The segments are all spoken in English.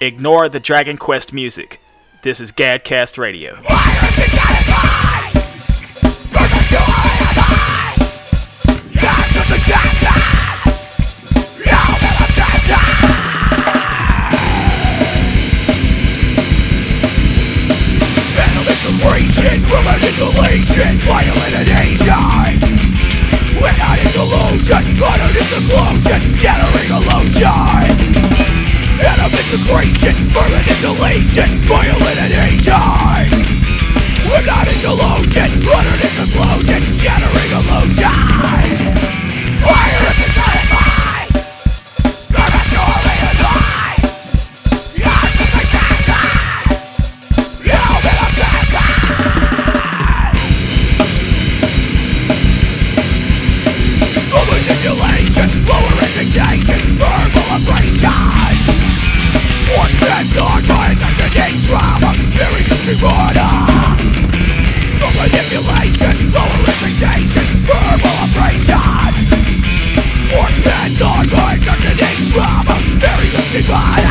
Ignore the Dragon Quest music. This is Gadcast Radio. From an insulation Violent and Asian Without illusion Utter disclosure Shattering illusion Venomous secretion Fervent insulation Violent and Asian Without illusion Utter disclosure Shattering illusion. Fire is personified very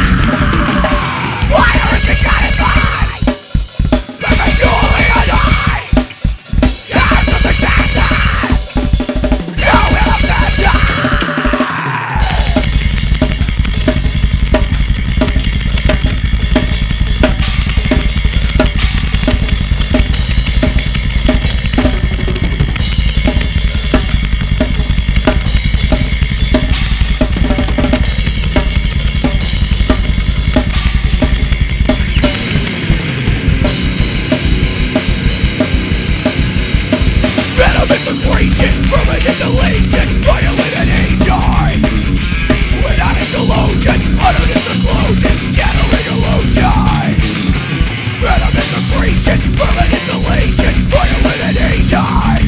Secretion, permanent elation, violent and aging Without a delusion, utter seclusion, shattering illusion. Venomous secretion, permanent elation, violent and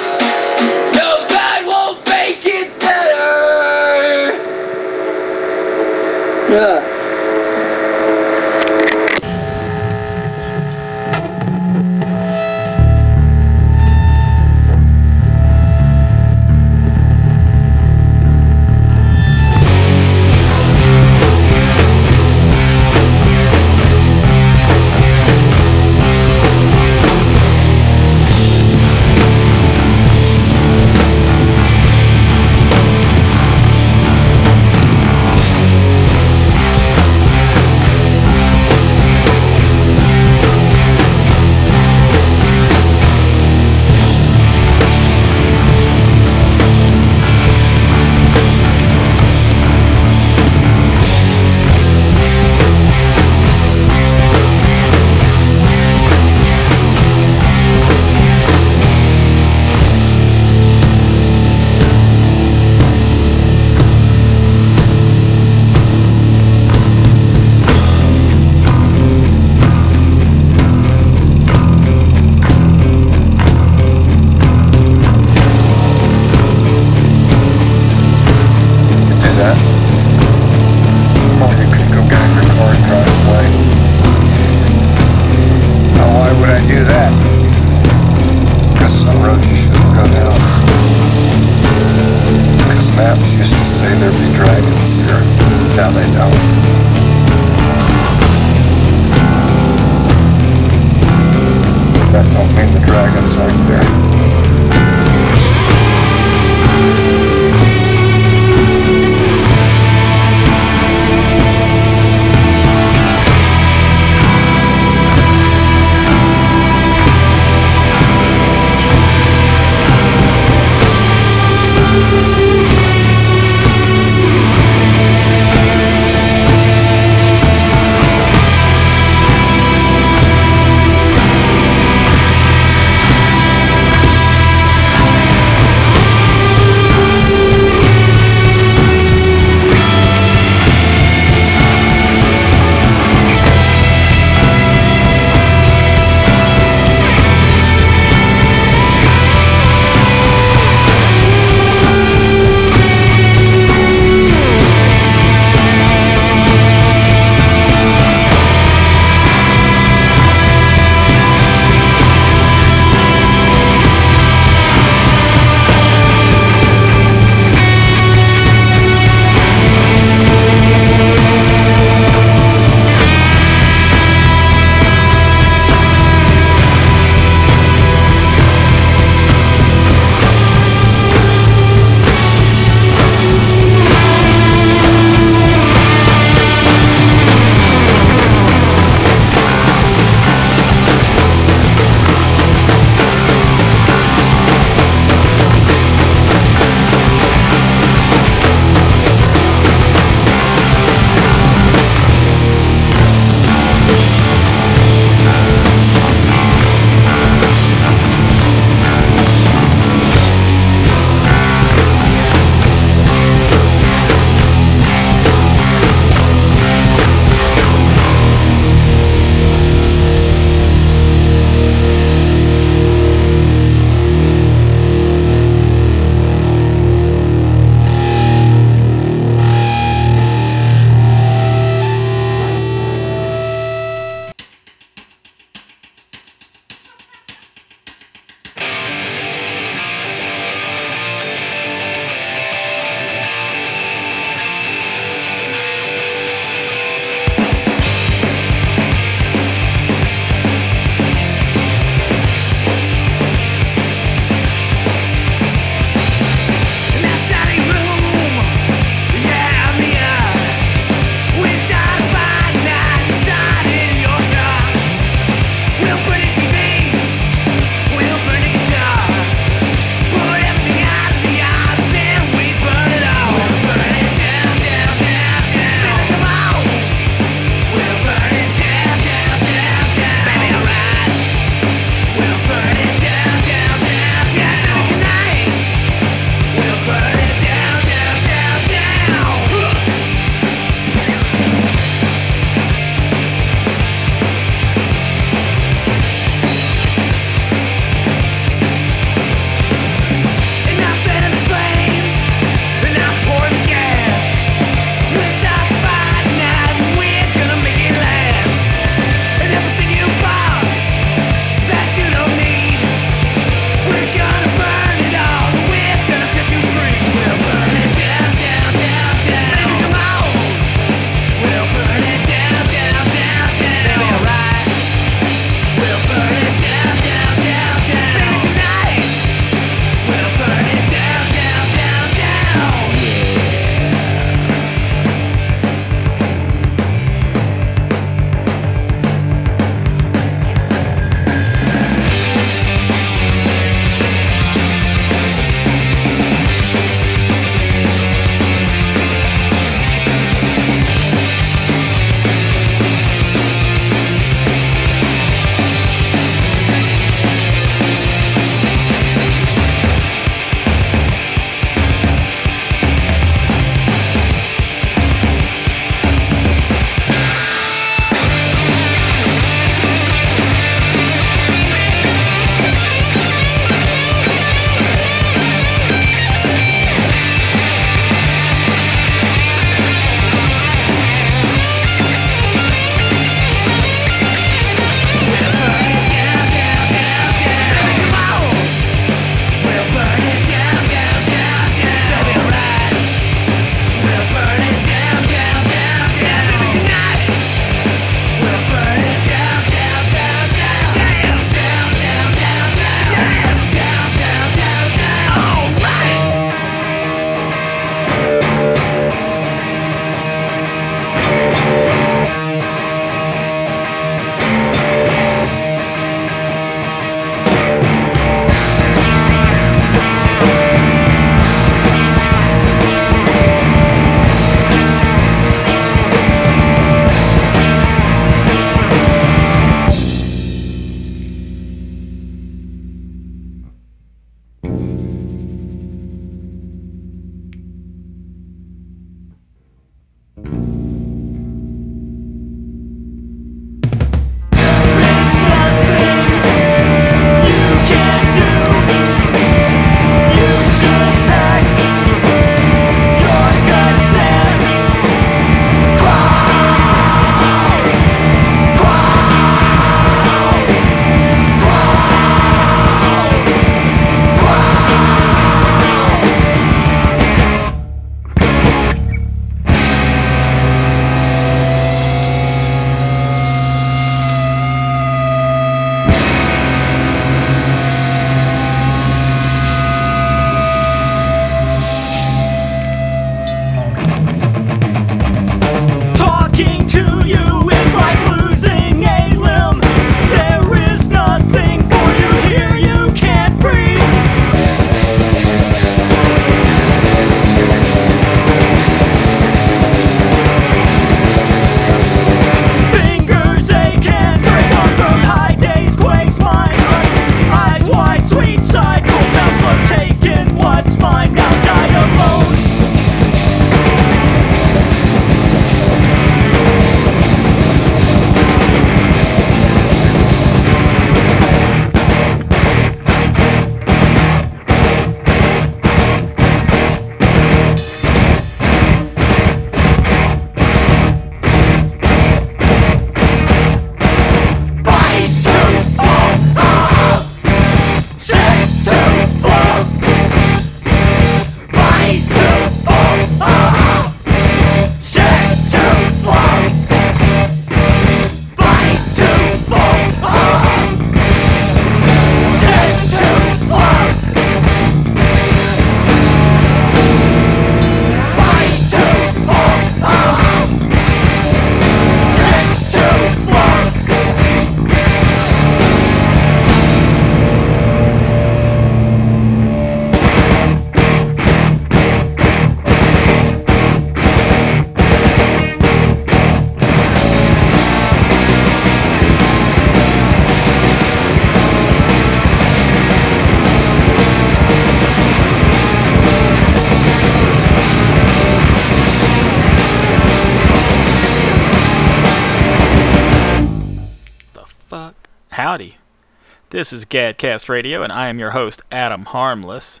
This is Gadcast Radio, and I am your host, Adam Harmless.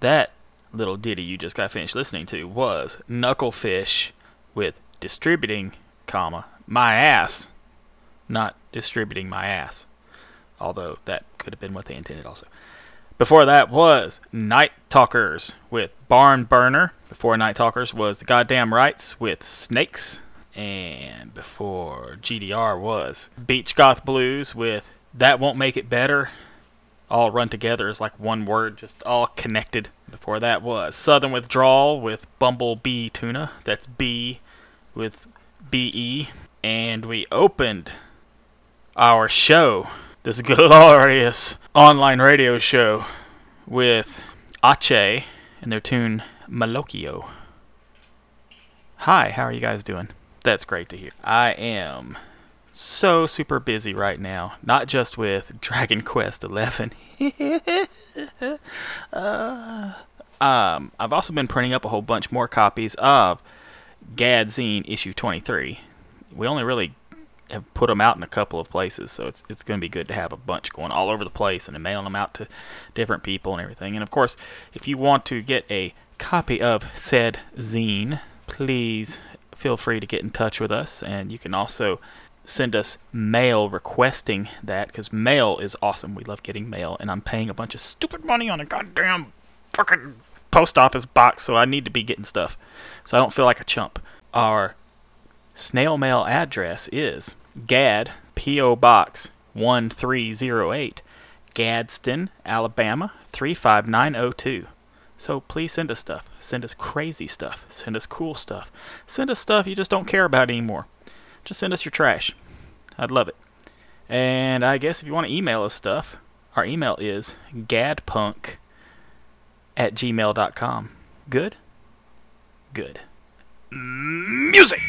That little ditty you just got finished listening to was Knucklefish with Distributing, comma, My Ass, not Distributing My Ass. Although that could have been what they intended also. Before that was Night Talkers with Barn Burner. Before Night Talkers was The Goddamn Rights with Snakes. And before GDR was Beach Goth Blues with That Won't Make It Better. All run together as like one word, just all connected. Before that was Southern Withdrawal with Bumblebee Tuna. That's B with BE. And we opened our show, this glorious online radio show, with Ache and their tune Malocchio. Hi, how are you guys doing? That's great to hear. I am so super busy right now, not just with Dragon Quest XI. uh, um, I've also been printing up a whole bunch more copies of Gadzine issue 23. We only really have put them out in a couple of places, so it's it's going to be good to have a bunch going all over the place and mailing them out to different people and everything. And of course, if you want to get a copy of said zine, please feel free to get in touch with us, and you can also send us mail requesting that because mail is awesome. We love getting mail, and I'm paying a bunch of stupid money on a goddamn fucking post office box, so I need to be getting stuff, so I don't feel like a chump. Our snail mail address is GAD P.O. Box 1308, Gadsden, Alabama 35902. So please send us stuff. Send us crazy stuff. Send us cool stuff. Send us stuff you just don't care about anymore. Just send us your trash. I'd love it. And I guess if you want to email us stuff, our email is gadpunk at gmail.com. Good? Good. Music!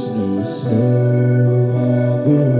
There's no snow on the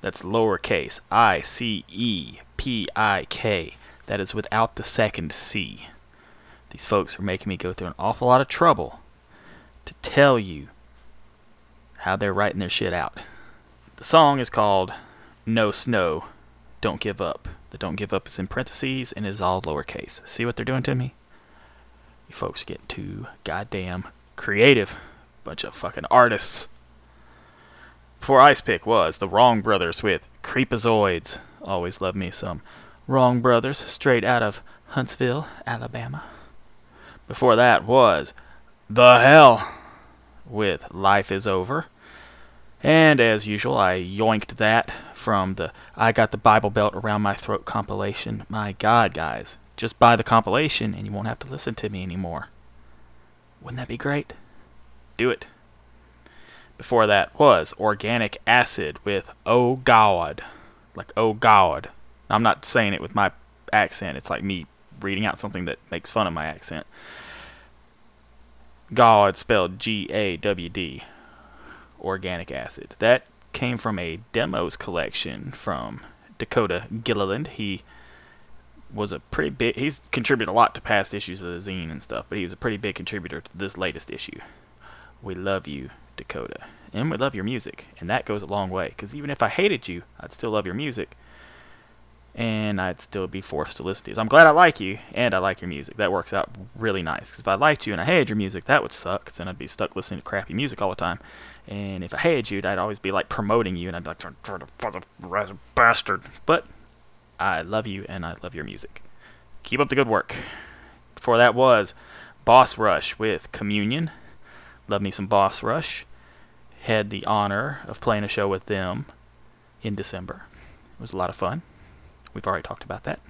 That's lowercase I C E P I K. That is without the second C. These folks are making me go through an awful lot of trouble to tell you how they're writing their shit out. The song is called No Snow, Don't Give Up. The Don't Give Up is in parentheses and is all lowercase. See what they're doing to me? You folks get too goddamn creative. Bunch of fucking artists. Before Icepik was the Wrong Brothers with Creepazoids. Always love me some Wrong Brothers straight out of Huntsville, Alabama. Before that was The Hell with Life is Over. And as usual, I yoinked that from the I Got the Bible Belt Around My Throat compilation. My God, guys. Just buy the compilation and you won't have to listen to me anymore. Wouldn't that be great? Do it. Before that was Organic Acid with Oh God. Like Oh God. I'm not saying it with my accent, it's like me reading out something that makes fun of my accent. God spelled G A W D. Organic Acid. That came from a demos collection from Dakota Gilliland. He was a pretty big he's contributed a lot to past issues of the zine and stuff, but he was a pretty big contributor to this latest issue. We love you, Dakota. And we love your music. And that goes a long way. Because even if I hated you, I'd still love your music. And I'd still be forced to listen to you. So I'm glad I like you and I like your music. That works out really nice. Because if I liked you and I hated your music, that would suck. Because then I'd be stuck listening to crappy music all the time. And if I hated you, I'd always be like promoting you. And I'd be like, turn, turn, the bastard. But I love you and I love your music. Keep up the good work. Before that was Boss Rush with Communion. Love me some Boss Rush. Had the honor of playing a show with them in December. It was a lot of fun. We've already talked about that.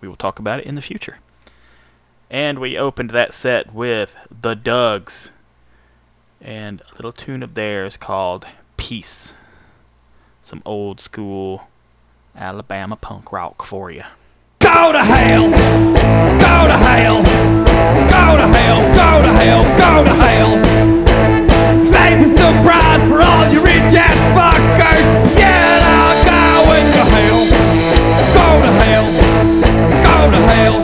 We will talk about it in the future. And we opened that set with The Dugs and a little tune of theirs called Peace. Some old school Alabama punk rock for you. Go to hell! Go to hell! Go to hell! Go to hell! Go to hell! Thanks surprise for all you rich ass fuckers! Yeah, I'll go hell! Go to hell! Go to hell!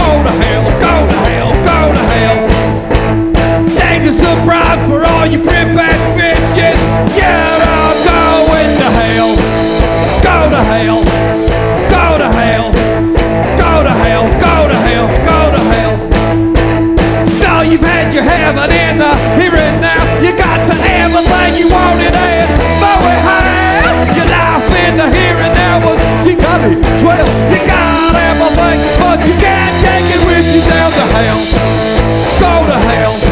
Go to hell! Go to hell! Go to hell! Surprise for all you ass bitches! Yeah, you've had your heaven in the here and now. You got to have everything you wanted and more we have. Your life in the here and now was me swell. You got everything, but you can't take it with you down to hell. Go to hell.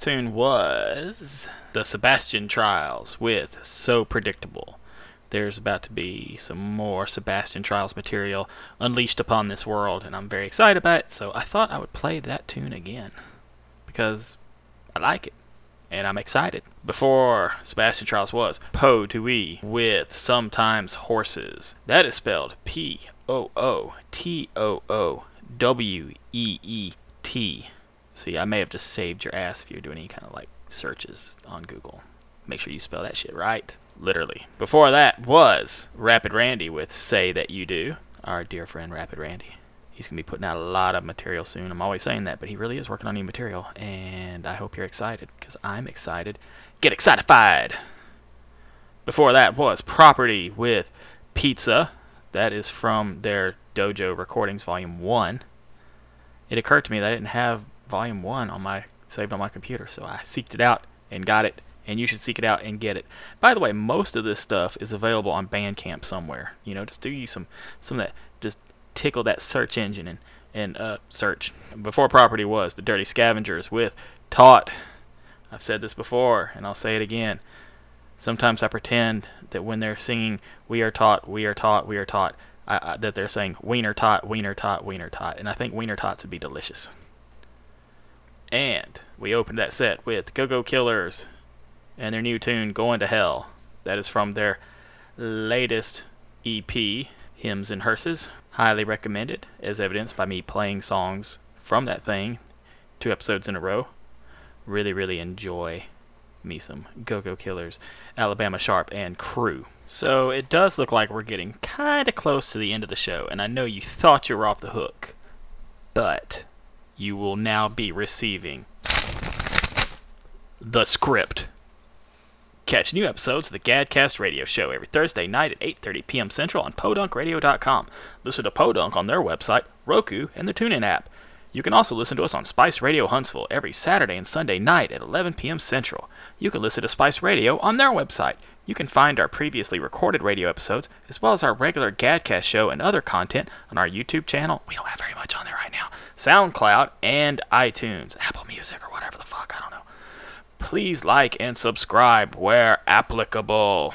Last tune was the Sebastian Trials with So Predictable. There's about to be some more Sebastian Trials material unleashed upon this world, and I'm very excited about it, so I thought I would play that tune again. Because I like it, and I'm excited. Before Sebastian Trials was Po to E with Sometimes Horses. That is spelled P O O T O O W E E T. See, I may have just saved your ass if you're doing any kind of like searches on Google. Make sure you spell that shit right. Literally. Before that was Rapid Randy with Say That You Do. Our dear friend Rapid Randy. He's going to be putting out a lot of material soon. I'm always saying that, but he really is working on new material. And I hope you're excited because I'm excited. Get excited! Before that was Property with Pizza. That is from their Dojo Recordings Volume 1. It occurred to me that I didn't have Volume 1 on my saved on my computer, so I seeked it out and got it, and you should seek it out and get it. By the way, most of this stuff is available on Bandcamp somewhere. You know, just do you some some that just tickle that search engine and and uh, search. Before Property was the Dirty Scavengers with Taught. I've said this before, and I'll say it again. Sometimes I pretend that when they're singing "We are taught, we are taught, we are taught," I, I, that they're saying "Wiener tot, Wiener tot, Wiener tot," and I think Wiener tots would be delicious. And we opened that set with Go Go Killers and their new tune "Going to Hell." That is from their latest EP, Hymns and Hearses. Highly recommended, as evidenced by me playing songs from that thing two episodes in a row. Really, really enjoy me some Go Go Killers, Alabama Sharp, and crew. So it does look like we're getting kind of close to the end of the show, and I know you thought you were off the hook, but you will now be receiving the script. Catch new episodes of the Gadcast Radio Show every Thursday night at 8:30 p.m. Central on podunkradio.com. Listen to Podunk on their website, Roku, and the TuneIn app. You can also listen to us on Spice Radio Huntsville every Saturday and Sunday night at 11 p.m. Central. You can listen to Spice Radio on their website. You can find our previously recorded radio episodes, as well as our regular Gadcast show and other content on our YouTube channel. We don't have very much on there right now. SoundCloud and iTunes, Apple Music, or whatever the fuck, I don't know. Please like and subscribe where applicable.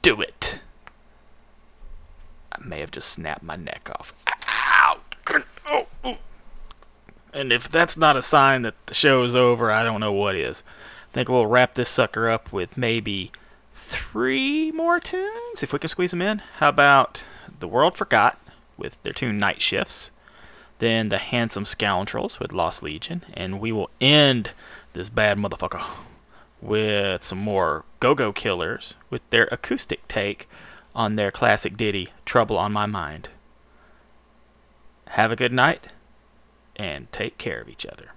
Do it. I may have just snapped my neck off. Ow! Oh, oh. And if that's not a sign that the show is over, I don't know what is. I think we'll wrap this sucker up with maybe three more tunes, if we can squeeze them in. How about The World Forgot with their tune Night Shifts? Then The Handsome Scoundrels with Lost Legion. And we will end this bad motherfucker with some more Go Go Killers with their acoustic take on their classic ditty Trouble on My Mind. Have a good night and take care of each other.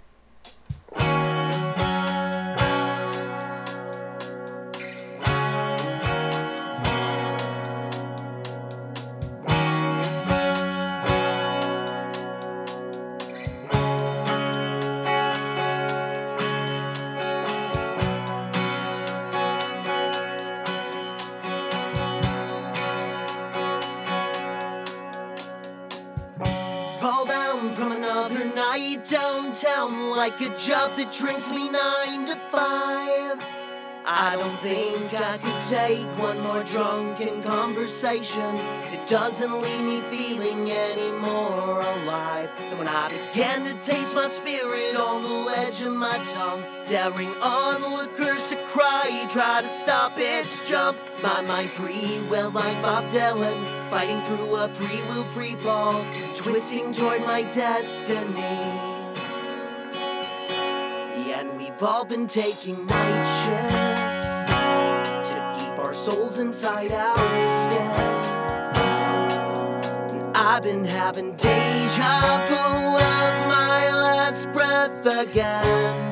Job that drinks me nine to five. I don't think I could take one more drunken conversation. It doesn't leave me feeling any more alive than when I began to taste my spirit on the ledge of my tongue. Daring onlookers to cry, try to stop its jump. My mind free, well, like Bob Dylan, fighting through a free will free fall, twisting toward my destiny. We've all been taking night shifts to keep our souls inside out instead. And I've been having deja vu of my last breath again.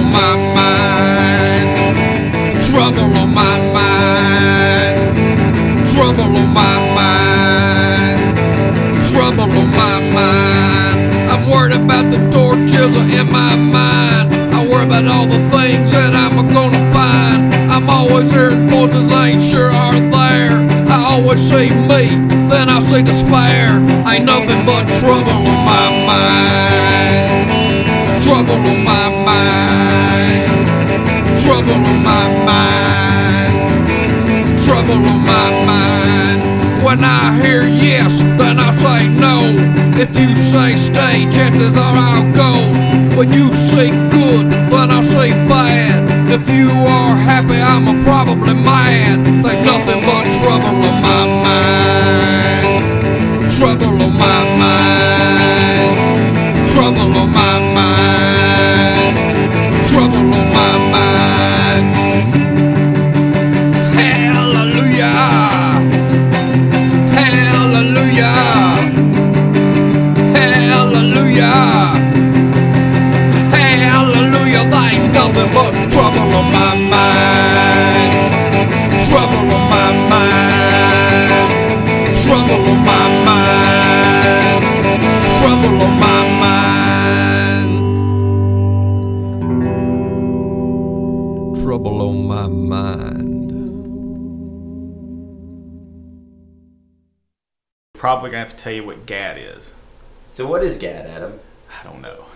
On my mind. Trouble on my mind. Trouble on my mind. Trouble on my mind. I'm worried about the torches in my mind. I worry about all the things that I'm gonna find. I'm always hearing voices I ain't sure are there. I always see me, then I see despair. Ain't nothing but trouble on my mind. Trouble on When I hear yes, then I say no. If you say stay, chances are I'll go. When you say good, then I say bad. If you are happy, I'm probably mad. There's nothing but trouble on my mind. Trouble on my mind. Tell you what GAD is. So what is GAD, Adam? I don't know.